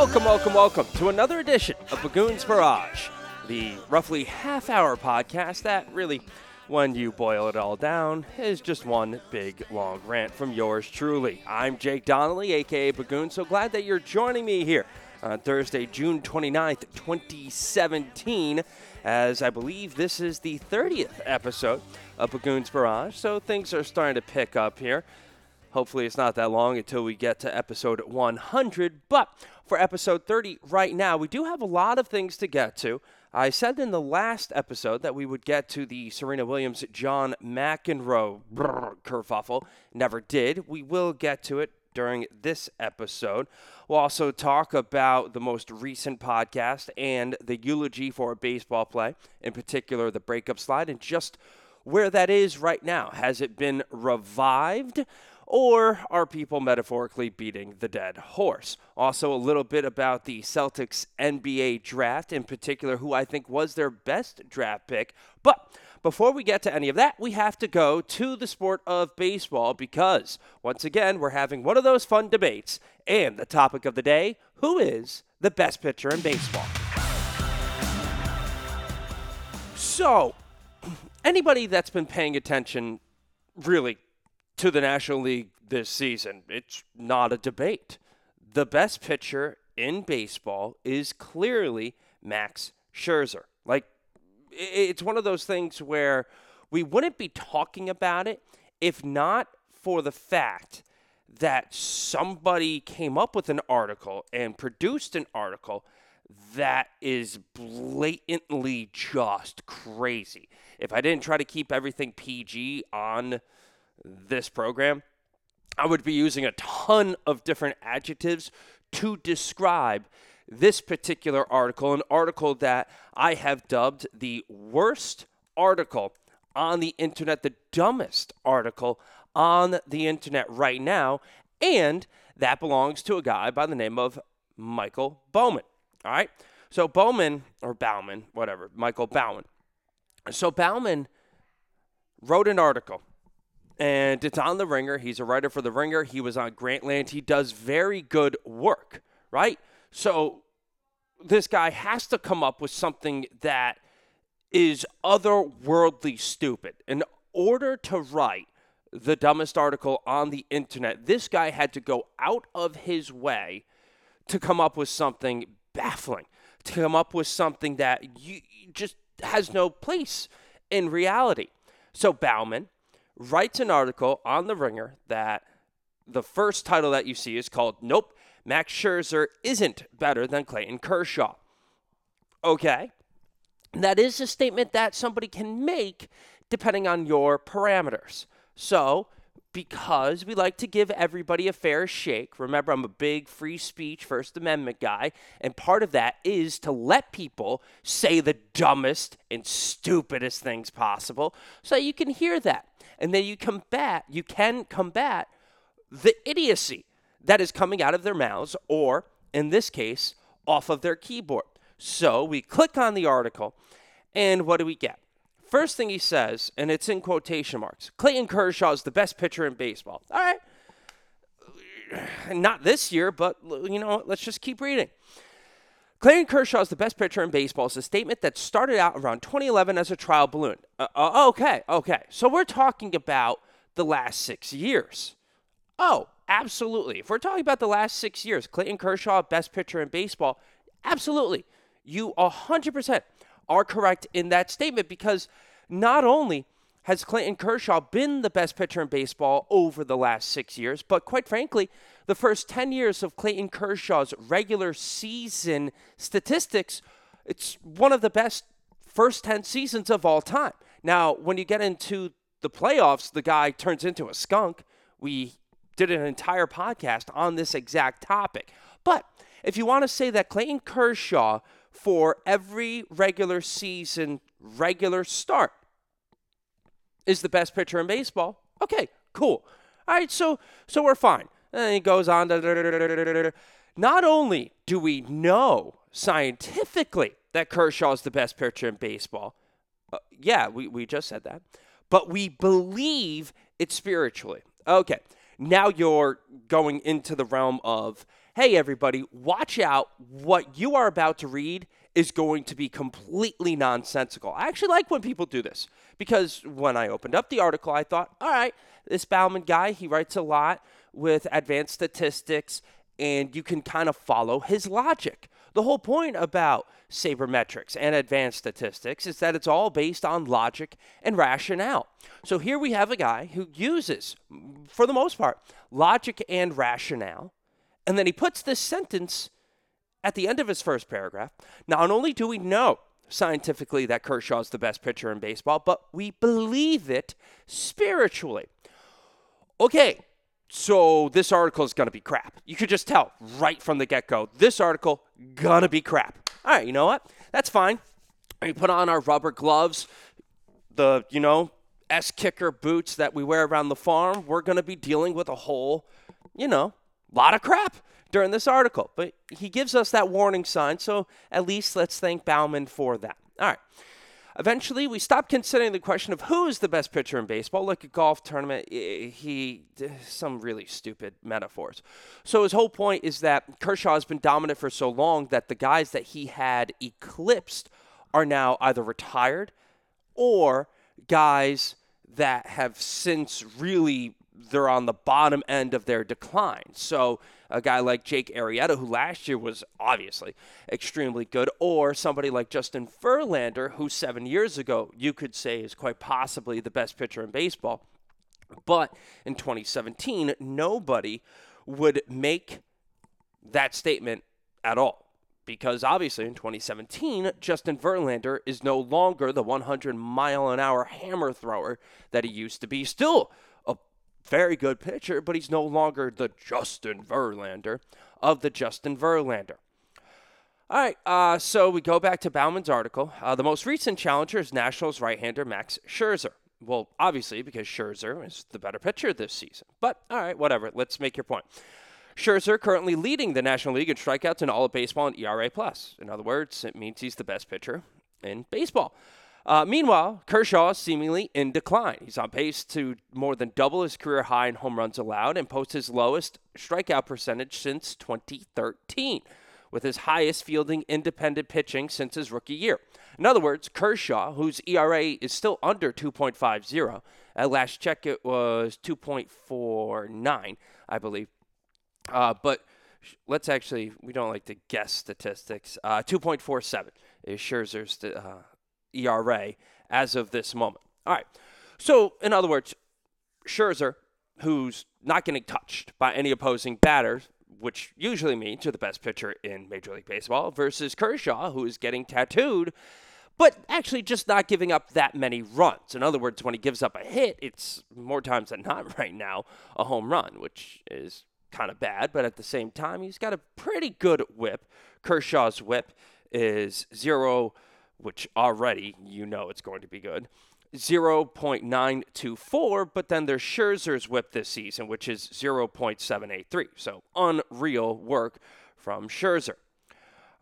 Welcome, welcome, welcome to another edition of Bagoons Barrage, the roughly half hour podcast that really, when you boil it all down, is just one big long rant from yours truly. I'm Jake Donnelly, aka Bagoon, so glad that you're joining me here on Thursday, June 29th, 2017, as I believe this is the 30th episode of Bagoons Barrage, so things are starting to pick up here. Hopefully, it's not that long until we get to episode 100. But for episode 30 right now, we do have a lot of things to get to. I said in the last episode that we would get to the Serena Williams John McEnroe brr, kerfuffle. Never did. We will get to it during this episode. We'll also talk about the most recent podcast and the eulogy for a baseball play, in particular the breakup slide, and just where that is right now. Has it been revived? Or are people metaphorically beating the dead horse? Also, a little bit about the Celtics NBA draft, in particular, who I think was their best draft pick. But before we get to any of that, we have to go to the sport of baseball because, once again, we're having one of those fun debates. And the topic of the day who is the best pitcher in baseball? So, anybody that's been paying attention really to the National League this season. It's not a debate. The best pitcher in baseball is clearly Max Scherzer. Like, it's one of those things where we wouldn't be talking about it if not for the fact that somebody came up with an article and produced an article that is blatantly just crazy. If I didn't try to keep everything PG on this program, I would be using a ton of different adjectives to describe this particular article, an article that I have dubbed the worst article on the internet, the dumbest article on the internet right now, and that belongs to a guy by the name of Michael Bowman. All right. So Bowman, or Baumann, whatever, Michael Baumann. So Baumann wrote an article and it's on the ringer. He's a writer for the ringer. He was on Grantland. He does very good work, right? So this guy has to come up with something that is otherworldly stupid. In order to write the dumbest article on the internet, this guy had to go out of his way to come up with something baffling, to come up with something that you, just has no place in reality. So Baumann writes an article on The Ringer that the first title that you see is called Nope, Max Scherzer isn't better than Clayton Kershaw. Okay. That is a statement that somebody can make depending on your parameters. So, because we like to give everybody a fair shake. Remember, I'm a big free speech, First Amendment guy, and part of that is to let people say the dumbest and stupidest things possible so you can hear that. And then you combat, you can combat the idiocy that is coming out of their mouths, or in this case, off of their keyboard. So we click on the article, and what do we get? First thing he says, and it's in quotation marks Clayton Kershaw is the best pitcher in baseball. All right. Not this year, but you know, let's just keep reading. Clayton Kershaw is the best pitcher in baseball is a statement that started out around 2011 as a trial balloon. Uh, uh, okay, okay. So we're talking about the last six years. Oh, absolutely. If we're talking about the last six years, Clayton Kershaw, best pitcher in baseball, absolutely. You 100% are correct in that statement because not only has Clayton Kershaw been the best pitcher in baseball over the last six years, but quite frankly, the first 10 years of Clayton Kershaw's regular season statistics, it's one of the best first 10 seasons of all time. Now, when you get into the playoffs, the guy turns into a skunk. We did an entire podcast on this exact topic. But if you want to say that Clayton Kershaw for every regular season, regular start, is the best pitcher in baseball. Okay, cool. All right, so so we're fine. And he goes on. Not only do we know scientifically that Kershaw is the best pitcher in baseball, uh, yeah, we, we just said that, but we believe it spiritually. Okay, now you're going into the realm of hey, everybody, watch out. What you are about to read is going to be completely nonsensical. I actually like when people do this because when I opened up the article, I thought, all right, this Baumann guy, he writes a lot with advanced statistics, and you can kind of follow his logic. The whole point about sabermetrics and advanced statistics is that it's all based on logic and rationale. So here we have a guy who uses, for the most part, logic and rationale, and then he puts this sentence at the end of his first paragraph. Not only do we know scientifically that Kershaw's the best pitcher in baseball, but we believe it spiritually. Okay, so this article is going to be crap. You could just tell right from the get go. This article going to be crap. All right, you know what? That's fine. We put on our rubber gloves, the, you know, S kicker boots that we wear around the farm. We're going to be dealing with a whole, you know, lot of crap during this article. But he gives us that warning sign, so at least let's thank Baumann for that. All right. Eventually, we stopped considering the question of who is the best pitcher in baseball, like a golf tournament. He, some really stupid metaphors. So his whole point is that Kershaw has been dominant for so long that the guys that he had eclipsed are now either retired or guys that have since really they're on the bottom end of their decline. So a guy like Jake Arrieta, who last year was obviously extremely good, or somebody like Justin Verlander, who seven years ago you could say is quite possibly the best pitcher in baseball. But in 2017, nobody would make that statement at all. Because obviously in 2017, Justin Verlander is no longer the 100 mile an hour hammer thrower that he used to be. Still very good pitcher, but he's no longer the Justin Verlander of the Justin Verlander. All right, uh, so we go back to Baumann's article. Uh, the most recent challenger is Nationals right-hander Max Scherzer. Well, obviously, because Scherzer is the better pitcher this season. But all right, whatever. Let's make your point. Scherzer currently leading the National League in strikeouts in all of baseball and ERA plus. In other words, it means he's the best pitcher in baseball. Uh, meanwhile, Kershaw is seemingly in decline. He's on pace to more than double his career high in home runs allowed and post his lowest strikeout percentage since 2013, with his highest fielding independent pitching since his rookie year. In other words, Kershaw, whose ERA is still under 2.50, at last check it was 2.49, I believe. Uh, but let's actually, we don't like to guess statistics. Uh, 2.47 is Scherzer's uh, ERA as of this moment. All right. So, in other words, Scherzer, who's not getting touched by any opposing batters, which usually means you're the best pitcher in Major League Baseball, versus Kershaw, who is getting tattooed, but actually just not giving up that many runs. In other words, when he gives up a hit, it's more times than not right now a home run, which is kind of bad, but at the same time, he's got a pretty good whip. Kershaw's whip is zero which already you know it's going to be good. 0.924, but then there's Scherzer's whip this season, which is 0.783. So unreal work from Scherzer.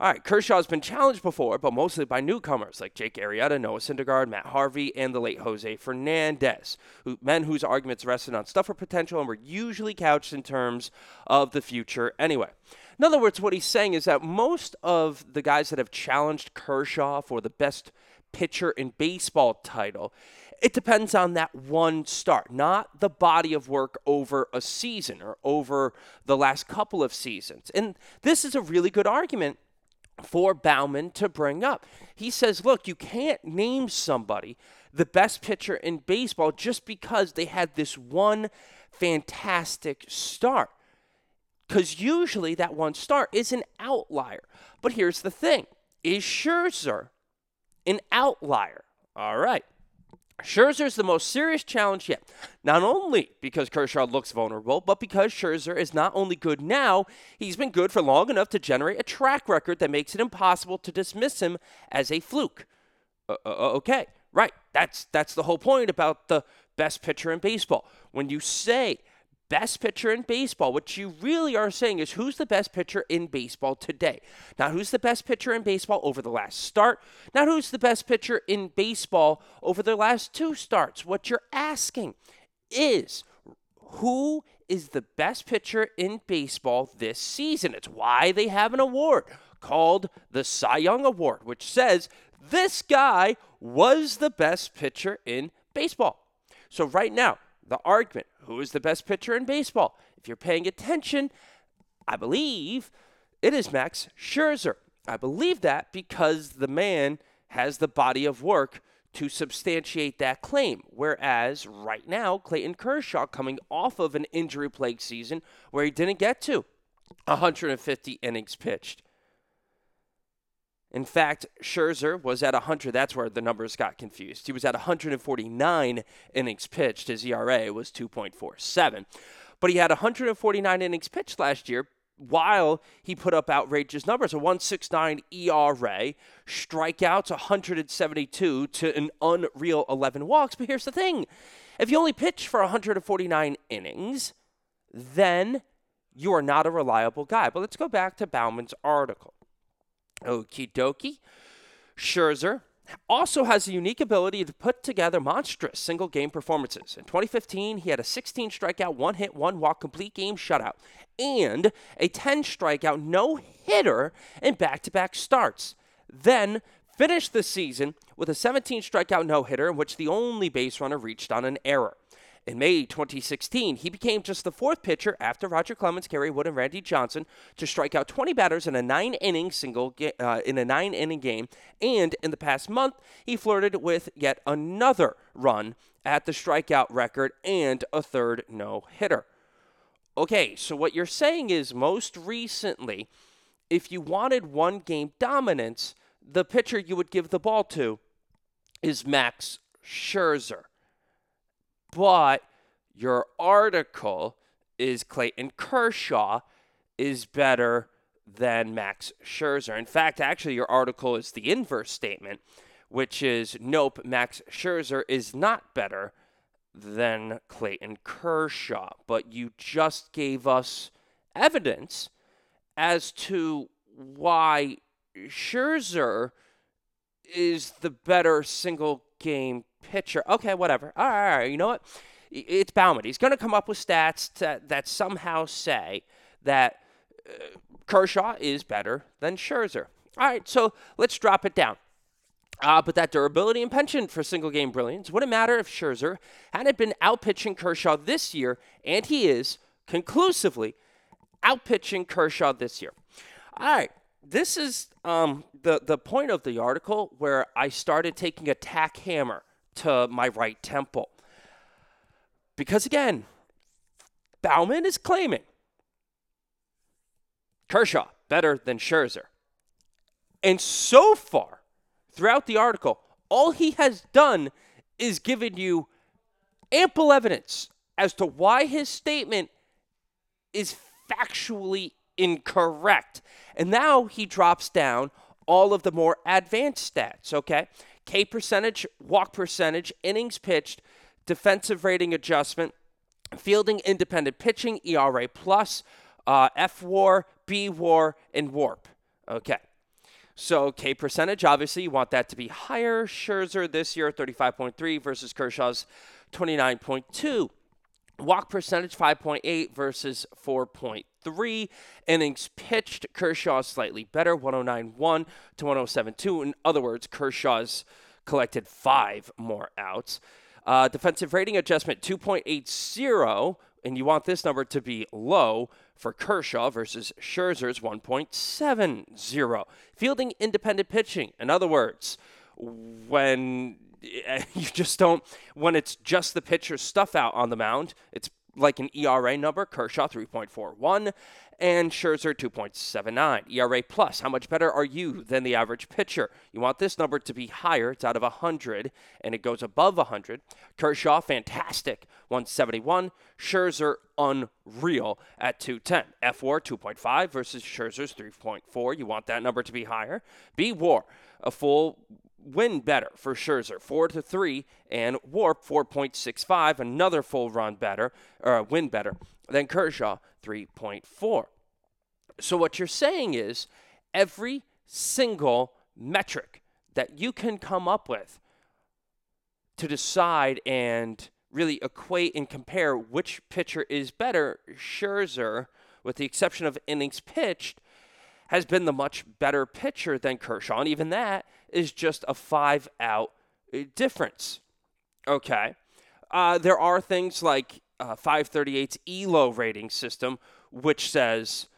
All right, Kershaw's been challenged before, but mostly by newcomers like Jake Arrieta, Noah Syndergaard, Matt Harvey, and the late Jose Fernandez, who, men whose arguments rested on stuffer potential and were usually couched in terms of the future anyway. In other words, what he's saying is that most of the guys that have challenged Kershaw for the best pitcher in baseball title, it depends on that one start, not the body of work over a season or over the last couple of seasons. And this is a really good argument for Baumann to bring up. He says, look, you can't name somebody the best pitcher in baseball just because they had this one fantastic start because usually that one star is an outlier. But here's the thing is Scherzer an outlier? All right. Scherzer's the most serious challenge yet. Not only because Kershaw looks vulnerable, but because Scherzer is not only good now, he's been good for long enough to generate a track record that makes it impossible to dismiss him as a fluke. Uh, uh, uh okay, right. That's that's the whole point about the best pitcher in baseball. When you say best pitcher in baseball. What you really are saying is who's the best pitcher in baseball today? Not who's the best pitcher in baseball over the last start, not who's the best pitcher in baseball over the last two starts. What you're asking is who is the best pitcher in baseball this season. It's why they have an award called the Cy Young Award, which says this guy was the best pitcher in baseball. So, right now, the argument who is the best pitcher in baseball? If you're paying attention, I believe it is Max Scherzer. I believe that because the man has the body of work to substantiate that claim. Whereas right now, Clayton Kershaw coming off of an injury plagued season where he didn't get to 150 innings pitched. In fact, Scherzer was at 100. That's where the numbers got confused. He was at 149 innings pitched. His ERA was 2.47. But he had 149 innings pitched last year while he put up outrageous numbers a 169 ERA, strikeouts 172 to an unreal 11 walks. But here's the thing if you only pitch for 149 innings, then you are not a reliable guy. But let's go back to Baumann's article. Okie dokie. Scherzer also has a unique ability to put together monstrous single game performances. In 2015, he had a 16 strikeout, one hit, one walk, complete game shutout, and a 10 strikeout no hitter in back to back starts. Then finished the season with a 17 strikeout no hitter in which the only base runner reached on an error. In May 2016, he became just the fourth pitcher after Roger Clemens, Kerry Wood, and Randy Johnson to strike out 20 batters in a nine-inning single uh, in a nine-inning game. And in the past month, he flirted with yet another run at the strikeout record and a third no-hitter. Okay, so what you're saying is most recently, if you wanted one game dominance, the pitcher you would give the ball to is Max Scherzer but your article is Clayton Kershaw is better than Max Scherzer. In fact, actually, your article is the inverse statement, which is nope, Max Scherzer is not better than Clayton Kershaw. But you just gave us evidence as to why Scherzer is the better single game pitcher. Okay, whatever. All right, all right. You know what? It's Baumann. He's going to come up with stats to, that somehow say that uh, Kershaw is better than Scherzer. All right, so let's drop it down. Uh, but that durability and penchant for single game brilliance wouldn't matter if Scherzer hadn't been outpitching Kershaw this year, and he is conclusively outpitching Kershaw this year. All right, this is um, the the point of the article where I started taking a tack hammer to my right temple. Because again, Baumann is claiming Kershaw better than Scherzer. And so far, throughout the article, all he has done is given you ample evidence as to why his statement is factually incorrect. And now he drops down all of the more advanced stats, okay? K percentage, walk percentage, innings pitched, defensive rating adjustment, fielding independent pitching, ERA plus, uh, F war, B war, and warp. Okay. So K percentage, obviously, you want that to be higher. Scherzer this year, 35.3 versus Kershaw's 29.2. Walk percentage, 5.8 versus 4.3. Innings pitched, Kershaw slightly better, 109.1 to 107.2. In other words, Kershaw's collected five more outs. Uh, defensive rating adjustment, 2.80 and you want this number to be low for Kershaw versus Scherzer's 1.70. Fielding independent pitching, in other words, when you just don't when it's just the pitcher's stuff out on the mound. It's like an ERA number, Kershaw 3.41 and Scherzer 2.79. ERA plus, how much better are you than the average pitcher? You want this number to be higher. It's out of 100 and it goes above 100. Kershaw fantastic, 171. Scherzer unreal at 210. F War 2.5 versus Scherzer's 3.4. You want that number to be higher. B War a full win better for Scherzer, four to three, and Warp four point six five, another full run better or uh, win better than Kershaw three point four. So what you're saying is every single metric that you can come up with to decide and really equate and compare which pitcher is better, Scherzer, with the exception of innings pitched, has been the much better pitcher than Kershaw. And even that is just a five out uh, difference. Okay. Uh, there are things like uh, 538's ELO rating system, which says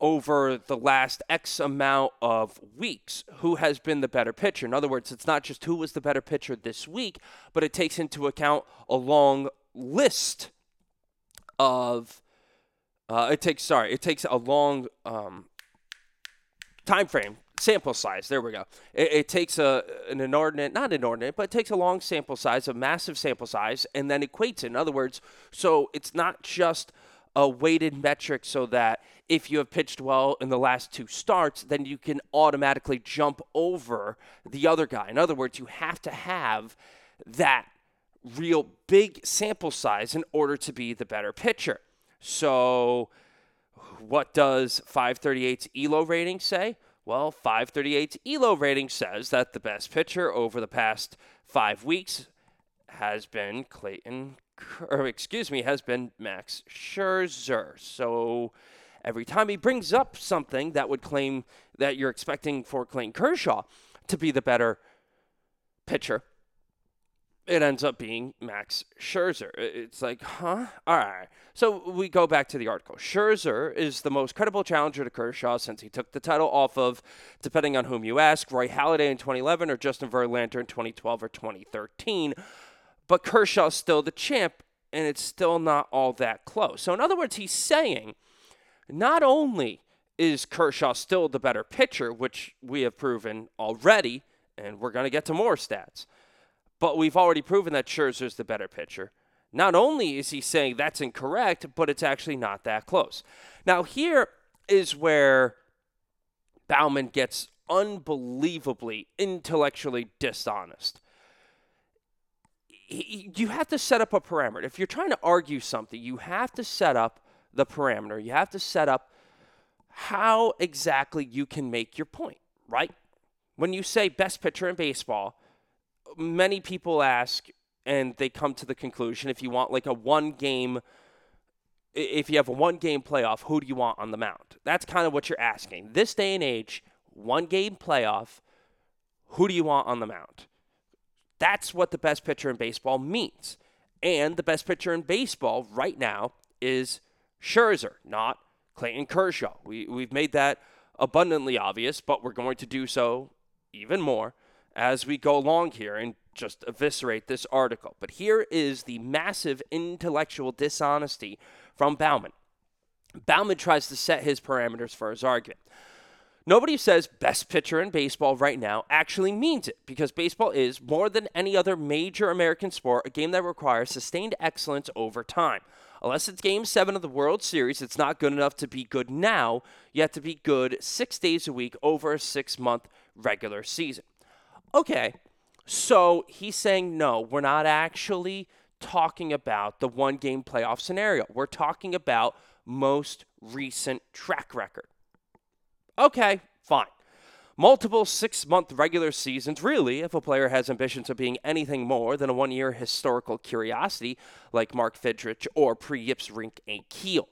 over the last X amount of weeks who has been the better pitcher. In other words, it's not just who was the better pitcher this week, but it takes into account a long list of. Uh, it takes sorry, it takes a long um, time frame sample size. There we go. It, it, takes a an inordinate, not inordinate, but it takes a long sample size, a massive sample size, and then equates it. In other words, so it's not just a weighted metric so that if you have pitched well in the last two starts, then you can automatically jump over the other guy. In other words, you have to have that real big sample size in order to be the better pitcher. So, what does 538's ELO rating say? Well, 538's ELO rating says that the best pitcher over the past five weeks has been Clayton, or excuse me, has been Max Scherzer. So every time he brings up something that would claim that you're expecting for Clayton Kershaw to be the better pitcher, it ends up being Max Scherzer. It's like, huh? All right. So we go back to the article. Scherzer is the most credible challenger to Kershaw since he took the title off of, depending on whom you ask, Roy Halladay in 2011 or Justin Verlander in 2012 or 2013. But Kershaw's still the champ, and it's still not all that close. So, in other words, he's saying not only is Kershaw still the better pitcher, which we have proven already, and we're going to get to more stats, but we've already proven that Scherzer's the better pitcher. Not only is he saying that's incorrect, but it's actually not that close. Now, here is where Baumann gets unbelievably intellectually dishonest you have to set up a parameter. If you're trying to argue something, you have to set up the parameter. You have to set up how exactly you can make your point, right? When you say best pitcher in baseball, many people ask and they come to the conclusion if you want like a one game if you have a one game playoff, who do you want on the mound? That's kind of what you're asking. This day and age, one game playoff, who do you want on the mound? That's what the best pitcher in baseball means. And the best pitcher in baseball right now is Scherzer, not Clayton Kershaw. We, we've made that abundantly obvious, but we're going to do so even more as we go along here and just eviscerate this article. But here is the massive intellectual dishonesty from Baumann. Baumann tries to set his parameters for his argument. Nobody says best pitcher in baseball right now actually means it because baseball is, more than any other major American sport, a game that requires sustained excellence over time. Unless it's game seven of the World Series, it's not good enough to be good now. You have to be good six days a week over a six month regular season. Okay, so he's saying no, we're not actually talking about the one game playoff scenario. We're talking about most recent track record. Okay, fine. Multiple six month regular seasons, really, if a player has ambitions of being anything more than a one year historical curiosity like Mark Fidrych or pre Yips Rick Ankiel.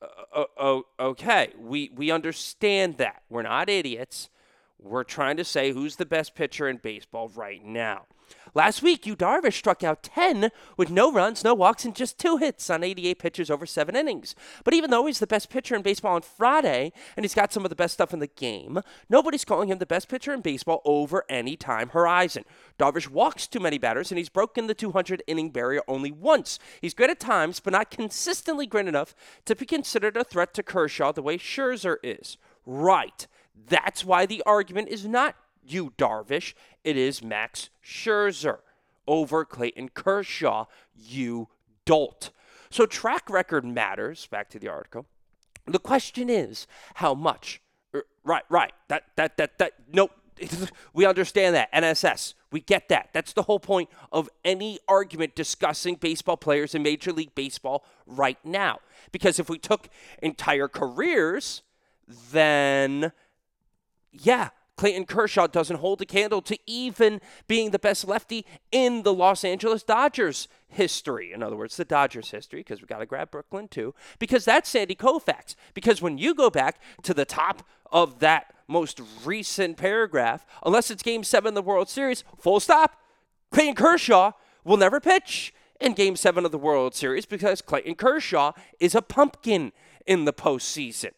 Uh, uh, okay, we, we understand that. We're not idiots. We're trying to say who's the best pitcher in baseball right now. Last week, Yu Darvish struck out 10 with no runs, no walks, and just two hits on 88 pitches over seven innings. But even though he's the best pitcher in baseball on Friday, and he's got some of the best stuff in the game, nobody's calling him the best pitcher in baseball over any time horizon. Darvish walks too many batters, and he's broken the 200 inning barrier only once. He's great at times, but not consistently great enough to be considered a threat to Kershaw the way Scherzer is. Right. That's why the argument is not Yu, Darvish, it is Max Scherzer over Clayton Kershaw, you dolt. So track record matters, back to the article. The question is how much? Er, right, right. That that that that nope. We understand that. NSS. We get that. That's the whole point of any argument discussing baseball players in Major League Baseball right now. Because if we took entire careers, then yeah, Clayton Kershaw doesn't hold a candle to even being the best lefty in the Los Angeles Dodgers history. In other words, the Dodgers history, because we got to grab Brooklyn too, because that's Sandy Koufax. Because when you go back to the top of that most recent paragraph, unless it's game seven of the World Series, full stop, Clayton Kershaw will never pitch in game seven of the World Series because Clayton Kershaw is a pumpkin in the postseason.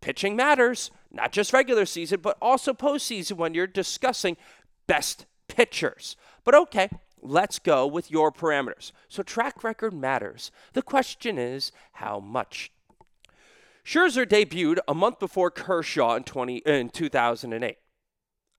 Pitching matters not just regular season, but also postseason when you're discussing best pitchers. But okay, let's go with your parameters. So track record matters. The question is how much? Scherzer debuted a month before Kershaw in 20 in 2008.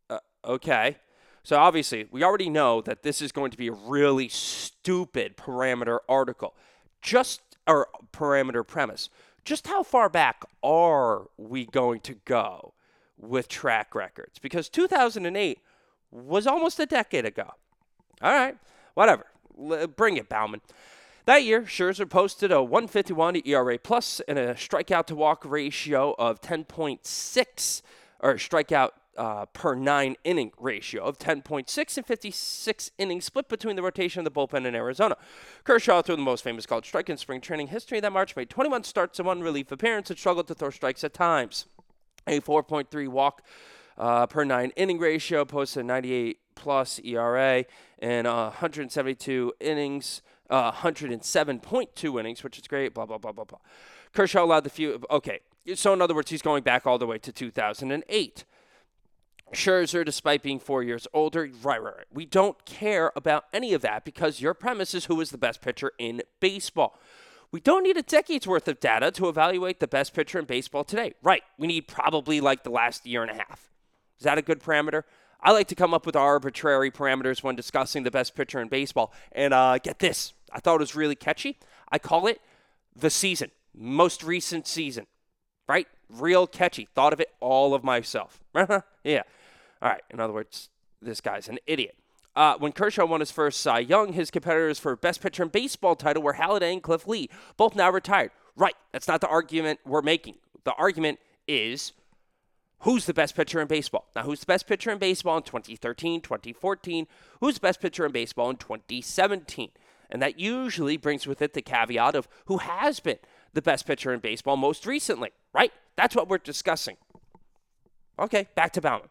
Uh, okay. So obviously, we already know that this is going to be a really stupid parameter article. Just or parameter premise just how far back are we going to go with track records? Because 2008 was almost a decade ago. All right, whatever. L- bring it, Baumann. That year, Scherzer posted a 151 ERA plus and a strikeout to walk ratio of 10.6, or strikeout uh, per nine inning ratio of 10.6 and 56 innings split between the rotation and the bullpen in Arizona. Kershaw threw the most famous called strike in spring training history that March, made 21 starts and one relief appearance and struggled to throw strikes at times. A 4.3 walk uh, per nine inning ratio, posted 98 plus ERA and uh, 172 innings, uh, 107.2 innings, which is great. Blah blah blah blah blah. Kershaw allowed the few. Okay, so in other words, he's going back all the way to 2008. Scherzer, despite being four years older, right, right, right. We don't care about any of that because your premise is who is the best pitcher in baseball. We don't need a decade's worth of data to evaluate the best pitcher in baseball today. Right. We need probably like the last year and a half. Is that a good parameter? I like to come up with arbitrary parameters when discussing the best pitcher in baseball. And uh, get this I thought it was really catchy. I call it the season, most recent season. Right? Real catchy. Thought of it all of myself. yeah. All right. In other words, this guy's an idiot. Uh, when Kershaw won his first Cy Young, his competitors for Best Pitcher in Baseball title were Halladay and Cliff Lee, both now retired. Right. That's not the argument we're making. The argument is who's the best pitcher in baseball? Now, who's the best pitcher in baseball in 2013, 2014? Who's the best pitcher in baseball in 2017? And that usually brings with it the caveat of who has been the best pitcher in baseball most recently, right? That's what we're discussing. Okay, back to Baumann.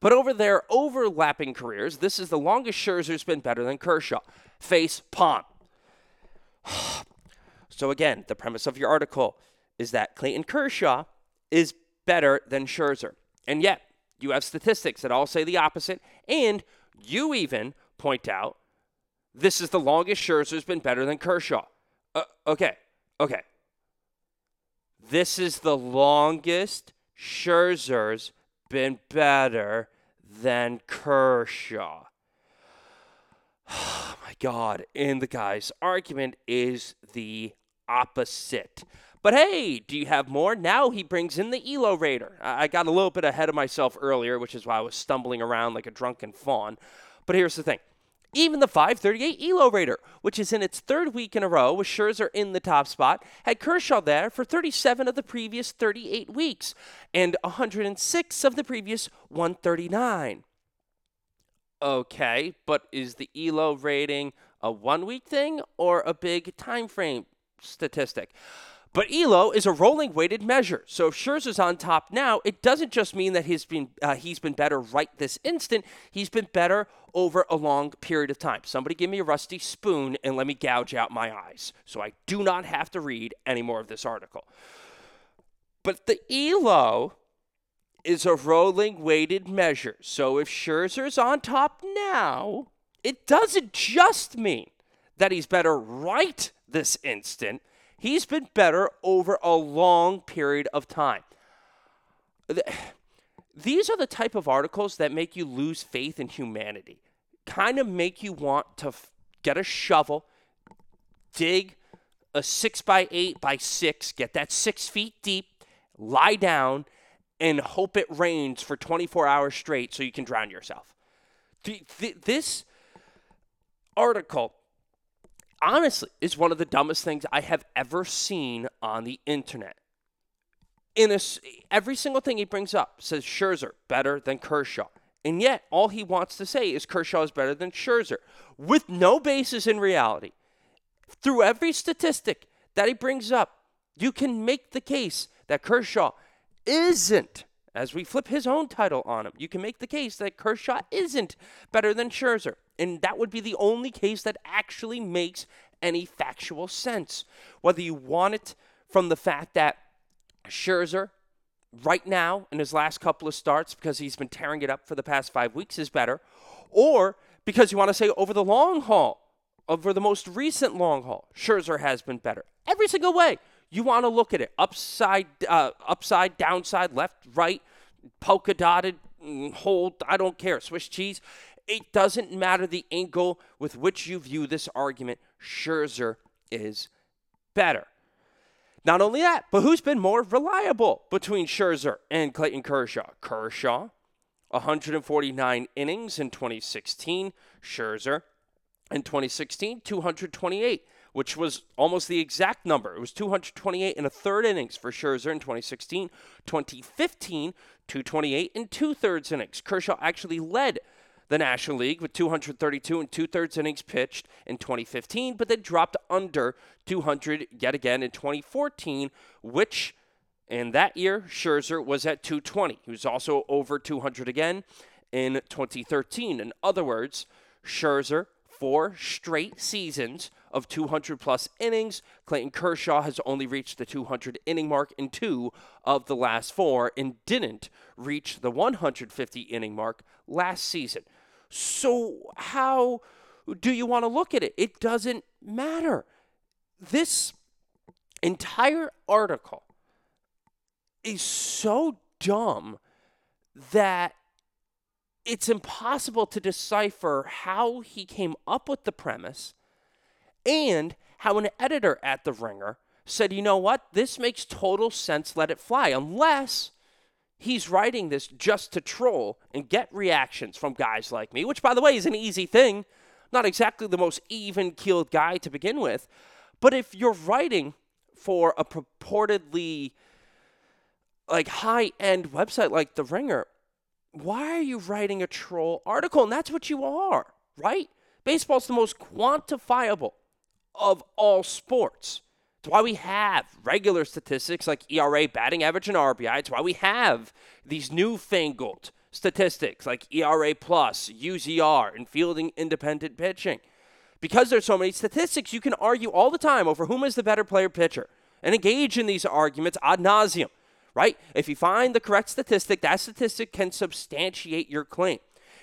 But over their overlapping careers, this is the longest Scherzer's been better than Kershaw. Face palm. so again, the premise of your article is that Clayton Kershaw is better than Scherzer. And yet, you have statistics that all say the opposite, and you even point out this is the longest Scherzer's been better than Kershaw. Uh, okay, okay. This is the longest Scherzer's been better than Kershaw. Oh my God. And the guy's argument is the opposite. But hey, do you have more? Now he brings in the Elo Rater. I got a little bit ahead of myself earlier, which is why I was stumbling around like a drunken fawn. But here's the thing even the 538 Elo Rater, which is in its third week in a row with Scherzer in the top spot, had Kershaw there for 37 of the previous 38 weeks and 106 of the previous 139. Okay, but is the Elo rating a one week thing or a big time frame statistic? But ELO is a rolling weighted measure. So if Scherzer's on top now, it doesn't just mean that he's been uh, he's been better right this instant. He's been better over a long period of time. Somebody give me a rusty spoon and let me gouge out my eyes, so I do not have to read any more of this article. But the ELO is a rolling weighted measure. So if Scherzer's on top now, it doesn't just mean that he's better right this instant. He's been better over a long period of time. These are the type of articles that make you lose faith in humanity, kind of make you want to f- get a shovel, dig a six by eight by six, get that six feet deep, lie down, and hope it rains for 24 hours straight so you can drown yourself. This article honestly is one of the dumbest things I have ever seen on the internet. in a, every single thing he brings up says Scherzer better than Kershaw. And yet, all he wants to say is Kershaw is better than Scherzer with no basis in reality. Through every statistic that he brings up, you can make the case that Kershaw isn't, as we flip his own title on him, you can make the case that Kershaw isn't better than Scherzer. And that would be the only case that actually makes any factual sense. Whether you want it from the fact that Scherzer, right now in his last couple of starts, because he's been tearing it up for the past five weeks, is better, or because you want to say over the long haul, over the most recent long haul, Scherzer has been better. Every single way. You want to look at it upside, uh, upside, downside, left, right, polka dotted, mm, hold, I don't care, Swiss cheese. It doesn't matter the angle with which you view this argument. Scherzer is better. Not only that, but who's been more reliable between Scherzer and Clayton Kershaw? Kershaw, 149 innings in 2016. Scherzer, in 2016, 228, which was almost the exact number. It was 228 in a third innings for Scherzer in 2016. 2015, 228 and two thirds innings. Kershaw actually led the National League with 232 and two thirds innings pitched in 2015, but then dropped under 200 yet again in 2014, which in that year, Scherzer was at 220. He was also over 200 again in 2013. In other words, Scherzer, four straight seasons of 200 plus innings. Clayton Kershaw has only reached the 200 inning mark in two of the last four and didn't reach the 150 inning mark last season. So, how do you want to look at it? It doesn't matter. This entire article is so dumb that it's impossible to decipher how he came up with the premise and how an editor at The Ringer said, you know what, this makes total sense, let it fly, unless he's writing this just to troll and get reactions from guys like me, which, by the way, is an easy thing. Not exactly the most even keeled guy to begin with. But if you're writing for a purportedly like high end website like The Ringer, why are you writing a troll article? And that's what you are, right? Baseball's the most quantifiable of all sports. It's why we have regular statistics like ERA, batting average, and RBI. It's why we have these newfangled statistics like ERA plus, UZR, and fielding independent pitching. Because there's so many statistics, you can argue all the time over whom is the better player pitcher and engage in these arguments ad nauseum, right? If you find the correct statistic, that statistic can substantiate your claim.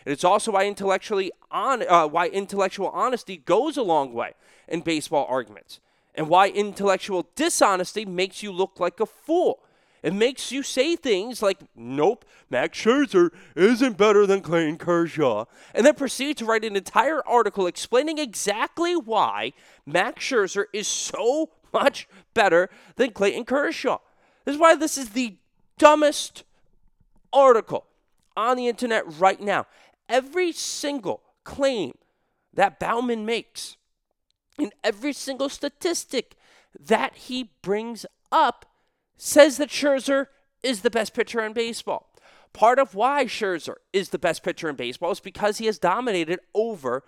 And it's also why intellectually on uh, why intellectual honesty goes a long way in baseball arguments and why intellectual dishonesty makes you look like a fool. It makes you say things like, nope, Max Scherzer isn't better than Clayton Kershaw, and then proceed to write an entire article explaining exactly why Max Scherzer is so much better than Clayton Kershaw. This is why this is the dumbest article on the internet right now. Every single claim that Baumann makes in every single statistic that he brings up says that Scherzer is the best pitcher in baseball. Part of why Scherzer is the best pitcher in baseball is because he has dominated over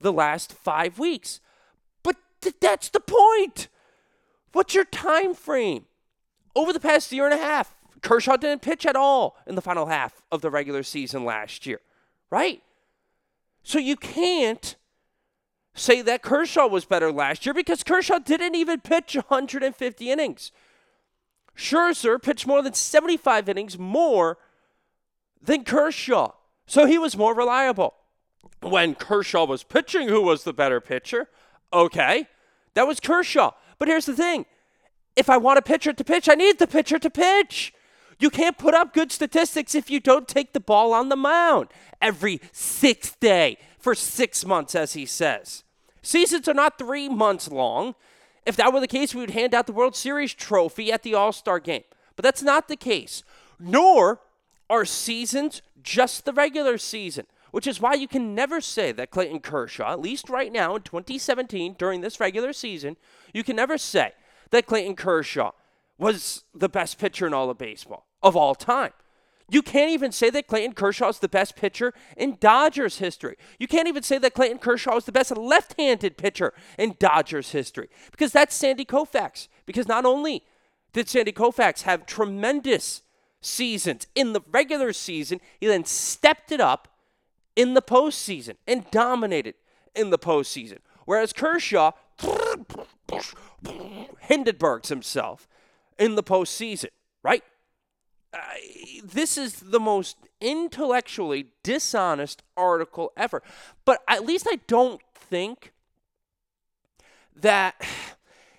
the last five weeks. But th- that's the point. What's your time frame? Over the past year and a half, Kershaw didn't pitch at all in the final half of the regular season last year, right? So you can't say that Kershaw was better last year because Kershaw didn't even pitch 150 innings. Scherzer pitched more than 75 innings more than Kershaw. So he was more reliable. When Kershaw was pitching, who was the better pitcher? Okay, that was Kershaw. But here's the thing if I want a pitcher to pitch, I need the pitcher to pitch. You can't put up good statistics if you don't take the ball on the mound every sixth day for six months, as he says. Seasons are not three months long. If that were the case, we would hand out the World Series trophy at the All Star game. But that's not the case. Nor are seasons just the regular season, which is why you can never say that Clayton Kershaw, at least right now in 2017, during this regular season, you can never say that Clayton Kershaw was the best pitcher in all of baseball of all time. You can't even say that Clayton Kershaw is the best pitcher in Dodgers history. You can't even say that Clayton Kershaw is the best left handed pitcher in Dodgers history because that's Sandy Koufax. Because not only did Sandy Koufax have tremendous seasons in the regular season, he then stepped it up in the postseason and dominated in the postseason. Whereas Kershaw Hindenburgs himself in the postseason, right? This is the most intellectually dishonest article ever. But at least I don't think that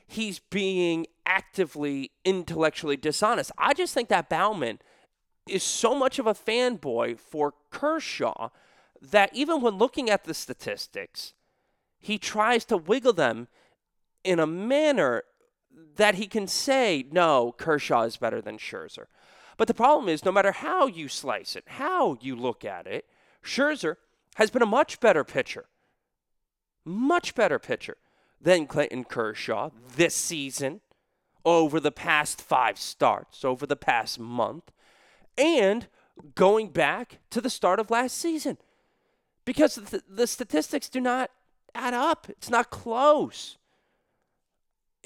he's being actively intellectually dishonest. I just think that Baumann is so much of a fanboy for Kershaw that even when looking at the statistics, he tries to wiggle them in a manner that he can say, no, Kershaw is better than Scherzer. But the problem is, no matter how you slice it, how you look at it, Scherzer has been a much better pitcher, much better pitcher than Clayton Kershaw this season, over the past five starts, over the past month, and going back to the start of last season. Because the, the statistics do not add up, it's not close.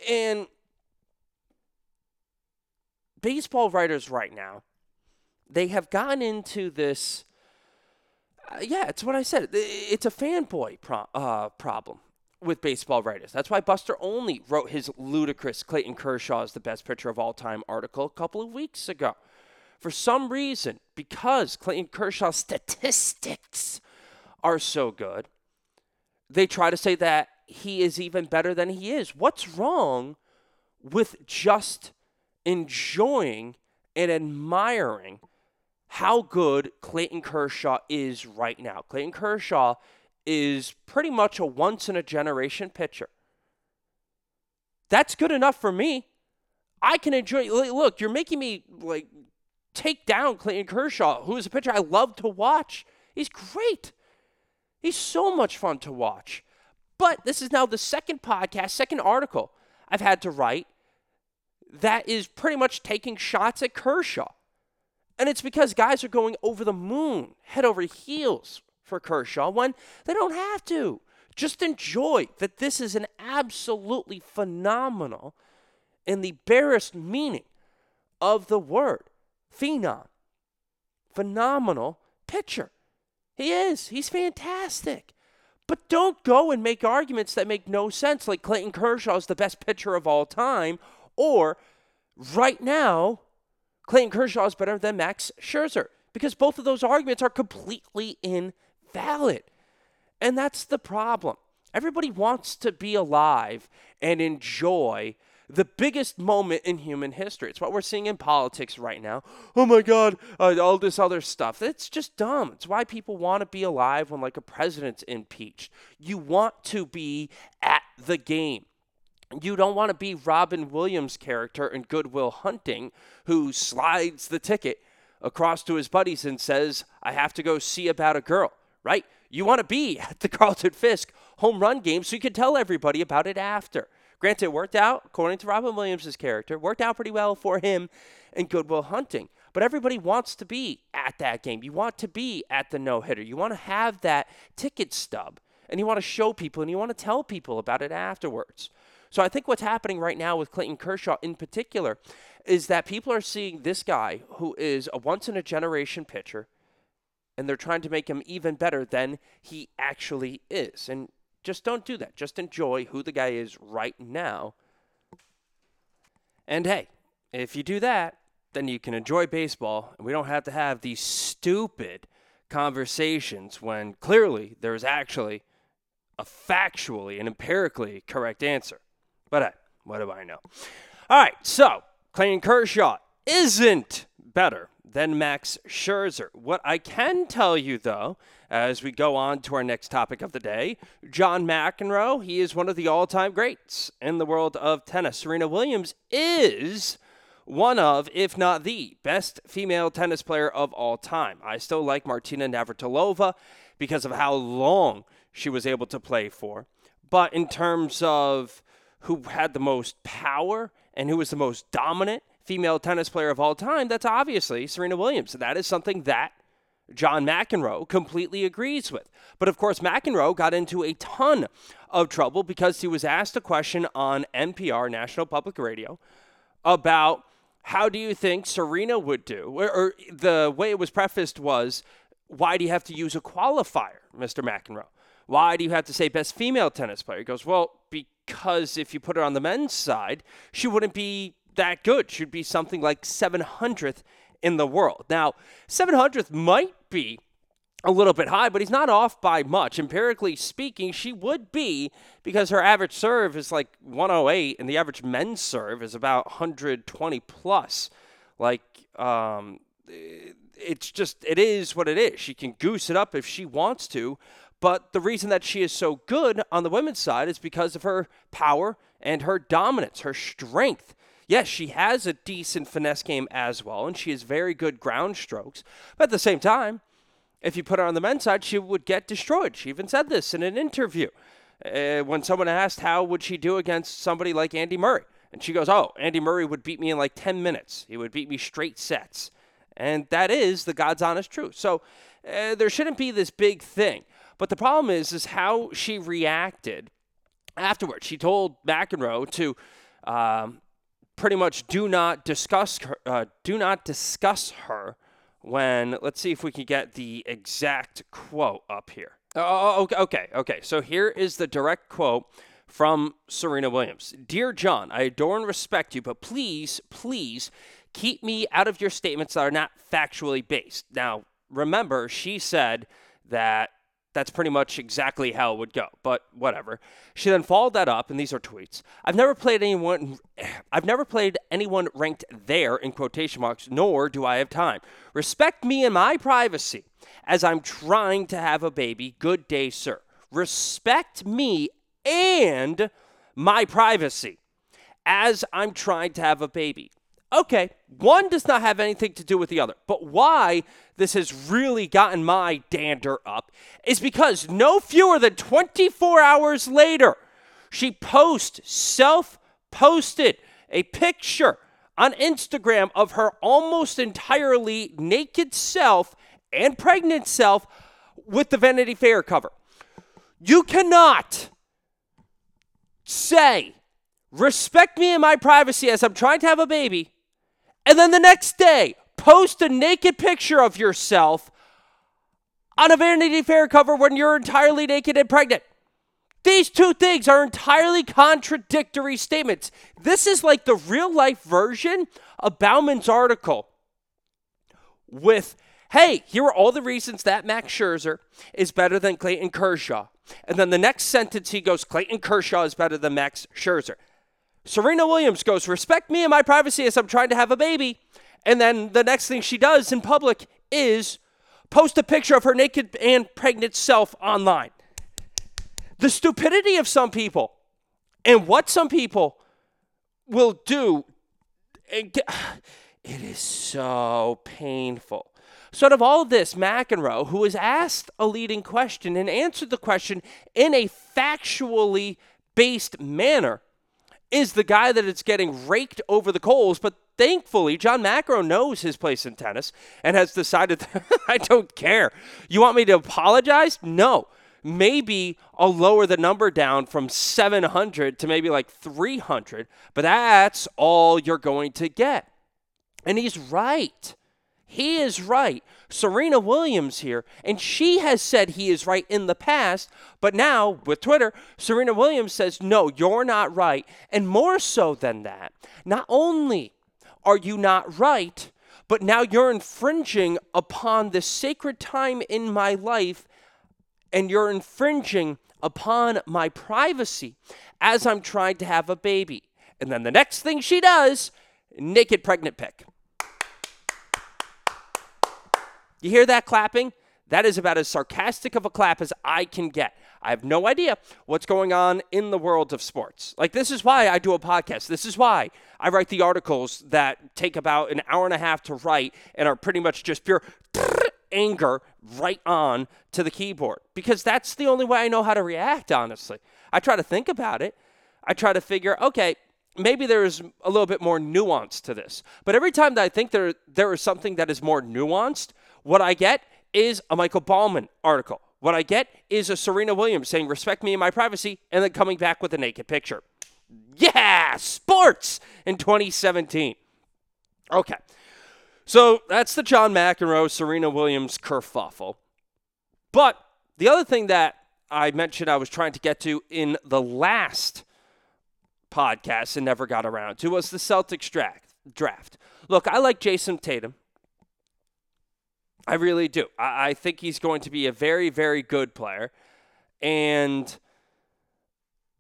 And baseball writers right now, they have gotten into this. Uh, yeah, it's what I said. It's a fanboy pro- uh, problem with baseball writers. That's why Buster Olney wrote his ludicrous Clayton Kershaw is the best pitcher of all time article a couple of weeks ago. For some reason, because Clayton Kershaw's statistics are so good, they try to say that he is even better than he is. What's wrong with just enjoying and admiring how good Clayton Kershaw is right now? Clayton Kershaw is pretty much a once in a generation pitcher. That's good enough for me. I can enjoy. Look, you're making me like take down Clayton Kershaw, who is a pitcher I love to watch. He's great. He's so much fun to watch. But this is now the second podcast, second article I've had to write that is pretty much taking shots at Kershaw. And it's because guys are going over the moon, head over heels for Kershaw when they don't have to. Just enjoy that this is an absolutely phenomenal, in the barest meaning of the word, phenom. Phenomenal pitcher. He is. He's fantastic. But don't go and make arguments that make no sense, like Clayton Kershaw is the best pitcher of all time, or right now, Clayton Kershaw is better than Max Scherzer, because both of those arguments are completely invalid. And that's the problem. Everybody wants to be alive and enjoy the biggest moment in human history. It's what we're seeing in politics right now. Oh my God, uh, all this other stuff. It's just dumb. It's why people want to be alive when, like, a president's impeached. You want to be at the game. You don't want to be Robin Williams' character in Good Will Hunting, who slides the ticket across to his buddies and says, I have to go see about a girl, right? You want to be at the Carlton Fisk home run game so you can tell everybody about it after. Granted, it worked out, according to Robin Williams' character, worked out pretty well for him in Good Will Hunting. But everybody wants to be at that game. You want to be at the no hitter. You want to have that ticket stub, and you want to show people and you want to tell people about it afterwards. So I think what's happening right now with Clayton Kershaw in particular is that people are seeing this guy who is a once in a generation pitcher and they're trying to make him even better than he actually is. And just don't do that. Just enjoy who the guy is right now. And hey, if you do that, then you can enjoy baseball, and we don't have to have these stupid conversations when clearly there's actually a factually and empirically correct answer. But hey, what do I know? All right, so Clayton Kershaw isn't better than Max Scherzer. What I can tell you, though, as we go on to our next topic of the day, John McEnroe, he is one of the all time greats in the world of tennis. Serena Williams is one of, if not the best female tennis player of all time. I still like Martina Navratilova because of how long she was able to play for. But in terms of who had the most power and who was the most dominant female tennis player of all time, that's obviously Serena Williams. That is something that John McEnroe completely agrees with. But of course, McEnroe got into a ton of trouble because he was asked a question on NPR, National Public Radio, about how do you think Serena would do? Or, or the way it was prefaced was, why do you have to use a qualifier, Mr. McEnroe? Why do you have to say best female tennis player? He goes, well, because if you put her on the men's side, she wouldn't be that good. She'd be something like 700th in the world. Now, 700th might be a little bit high, but he's not off by much. Empirically speaking, she would be because her average serve is like 108 and the average men's serve is about 120 plus. Like, um, it's just, it is what it is. She can goose it up if she wants to. But the reason that she is so good on the women's side is because of her power and her dominance, her strength. Yes, she has a decent finesse game as well, and she has very good ground strokes. But at the same time, if you put her on the men's side, she would get destroyed. She even said this in an interview uh, when someone asked how would she do against somebody like Andy Murray, and she goes, "Oh, Andy Murray would beat me in like 10 minutes. He would beat me straight sets." And that is the God's honest truth. So uh, there shouldn't be this big thing. But the problem is, is how she reacted afterwards. She told McEnroe to um, pretty much do not discuss her, uh, do not discuss her when let's see if we can get the exact quote up here. Oh, oh, oh, okay, okay, okay. So here is the direct quote from Serena Williams. Dear John, I adore and respect you, but please, please keep me out of your statements that are not factually based. Now, remember, she said that that's pretty much exactly how it would go, but whatever. She then followed that up, and these are tweets. I've never played anyone I've never played anyone ranked there in quotation marks, nor do I have time. Respect me and my privacy as I'm trying to have a baby. Good day, sir. Respect me and my privacy as I'm trying to have a baby. Okay, one does not have anything to do with the other. But why this has really gotten my dander up is because no fewer than 24 hours later, she post self posted a picture on Instagram of her almost entirely naked self and pregnant self with the Vanity Fair cover. You cannot say, respect me and my privacy as I'm trying to have a baby and then the next day post a naked picture of yourself on a Vanity Fair cover when you're entirely naked and pregnant. These two things are entirely contradictory statements. This is like the real life version of Baumann's article with, hey, here are all the reasons that Max Scherzer is better than Clayton Kershaw. And then the next sentence he goes, Clayton Kershaw is better than Max Scherzer. Serena Williams goes, Respect me and my privacy as I'm trying to have a baby. And then the next thing she does in public is post a picture of her naked and pregnant self online. The stupidity of some people and what some people will do, it is so painful. So, out of all this, McEnroe, who was asked a leading question and answered the question in a factually based manner, is the guy that it's getting raked over the coals. But thankfully, John McEnroe knows his place in tennis and has decided, I don't care. You want me to apologize? No. Maybe I'll lower the number down from 700 to maybe like 300, but that's all you're going to get. And he's right. He is right. Serena Williams here, and she has said he is right in the past, but now with Twitter, Serena Williams says, no, you're not right. And more so than that, not only are you not right, but now you're infringing upon the sacred time in my life, and you're infringing upon my privacy as I'm trying to have a baby. And then the next thing she does, naked pregnant pic. You hear that clapping? That is about as sarcastic of a clap as I can get. I have no idea what's going on in the world of sports. Like, this is why I do a podcast. This is why I write the articles that take about an hour and a half to write and are pretty much just pure anger right on to the keyboard. Because that's the only way I know how to react, honestly. I try to think about it. I try to figure, okay, maybe there's a little bit more nuance to this. But every time that I think there there is something that is more nuanced, what I get is a Michael Baumann article. What I get is a Serena Williams saying, respect me and my privacy, and then coming back with a naked picture. Yeah, sports in 2017. Okay. So that's the John McEnroe, Serena Williams kerfuffle. But the other thing that I mentioned I was trying to get to in the last podcast and never got around to was the Celtics draft. Look, I like Jayson Tatum. I really do. I, I think he's going to be a very, very good player. And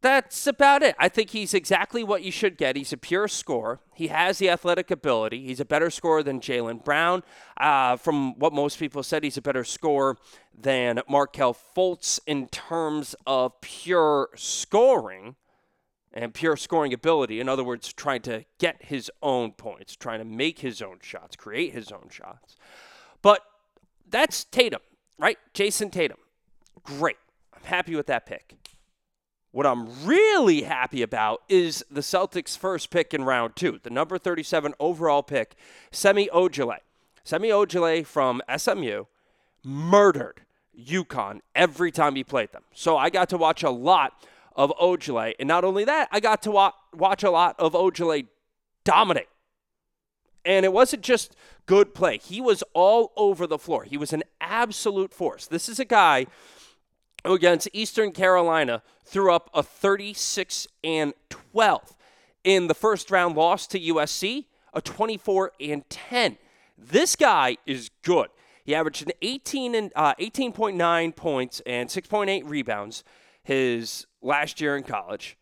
that's about it. I think he's exactly what you should get. He's a pure scorer. He has the athletic ability. He's a better scorer than Jaylen Brown. Uh, from what most people said, he's a better scorer than Markelle Fultz in terms of pure scoring and pure scoring ability. In other words, trying to get his own points, trying to make his own shots, create his own shots. But that's Tatum, right? Jayson Tatum. Great. I'm happy with that pick. What I'm really happy about is the Celtics' first pick in round two, the number 37 overall pick, Semi Ojeleye. Semi Ojeleye from SMU murdered UConn every time he played them. So I got to watch a lot of Ojeleye. And not only that, I got to wa- watch a lot of Ojeleye dominate. And it wasn't just good play, he was all over the floor. He was an absolute force. This is a guy who against Eastern Carolina threw up a 36 and 12 in the first round loss to USC, a 24 and 10. This guy is good. He averaged an 18 and uh, 18.9 points and 6.8 rebounds his last year in college.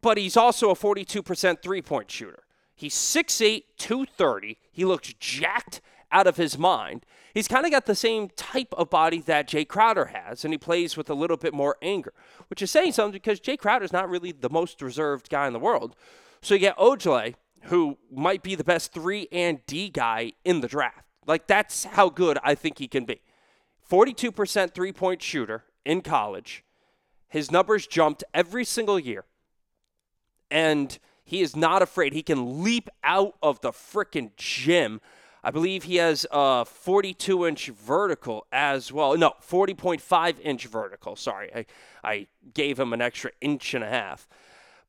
But he's also a 42% three-point shooter. He's 6'8", 230. He looks jacked out of his mind. He's kind of got the same type of body that Jae Crowder has, and he plays with a little bit more anger, which is saying something because Jae Crowder is not really the most reserved guy in the world. So you get Ojeleye, who might be the best 3 and D guy in the draft. Like, that's how good I think he can be. 42% three point shooter in college. His numbers jumped every single year. And he is not afraid. He can leap out of the freaking gym I believe he has a 42 inch vertical as well. No, 40.5 inch vertical. Sorry, I, I gave him an extra inch and a half.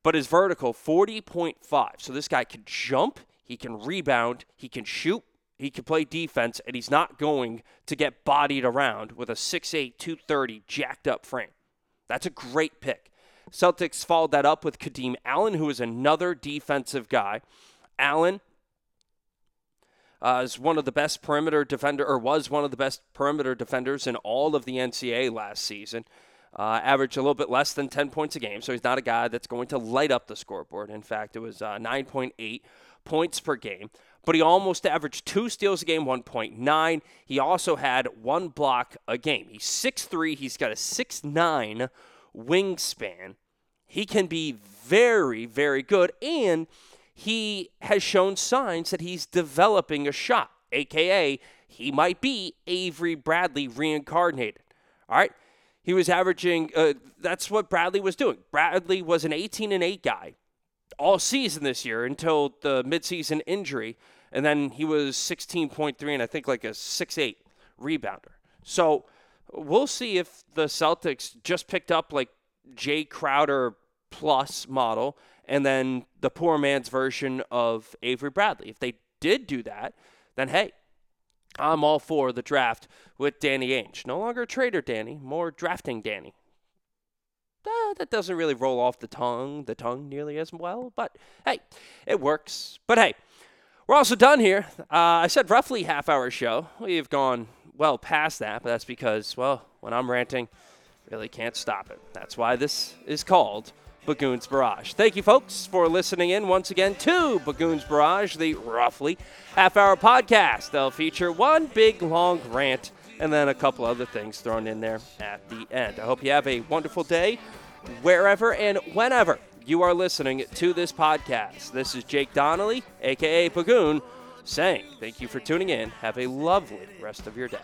But his vertical, 40.5. So this guy can jump, he can rebound, he can shoot, he can play defense, and he's not going to get bodied around with a 6'8, 230 jacked up frame. That's a great pick. Celtics followed that up with Kadeem Allen, who is another defensive guy. Allen uh, is one of the best perimeter defender, or was one of the best perimeter defenders in all of the NCAA last season. Uh, averaged a little bit less than 10 points a game, so he's not a guy that's going to light up the scoreboard. In fact, it was uh, 9.8 points per game, but he almost averaged two steals a game, 1.9. He also had one block a game. He's 6'3, he's got a 6'9 wingspan. He can be very, very good, and he has shown signs that he's developing a shot, aka he might be Avery Bradley reincarnated. All right. He was averaging, uh, that's what Bradley was doing. Bradley was an 18 and 8 guy all season this year until the midseason injury. And then he was 16.3 and I think like a 6'8 rebounder. So we'll see if the Celtics just picked up like Jae Crowder plus model and then the poor man's version of Avery Bradley. If they did do that, then hey, I'm all for the draft with Danny Ainge. No longer trader Danny, more drafting Danny. Uh, that doesn't really roll off the tongue, the tongue nearly as well, but hey, it works. But hey, we're also done here. Uh, I said roughly half hour show. We've gone well past that, but that's because, well, when I'm ranting, really can't stop it. That's why this is called Bagoon's Barrage. Thank you, folks, for listening in once again to Bagoon's Barrage, the roughly half hour podcast. They'll feature one big long rant and then a couple other things thrown in there at the end. I hope you have a wonderful day wherever and whenever you are listening to this podcast. This is Jake Donnelly, aka Bagoon, saying thank you for tuning in. Have a lovely rest of your day.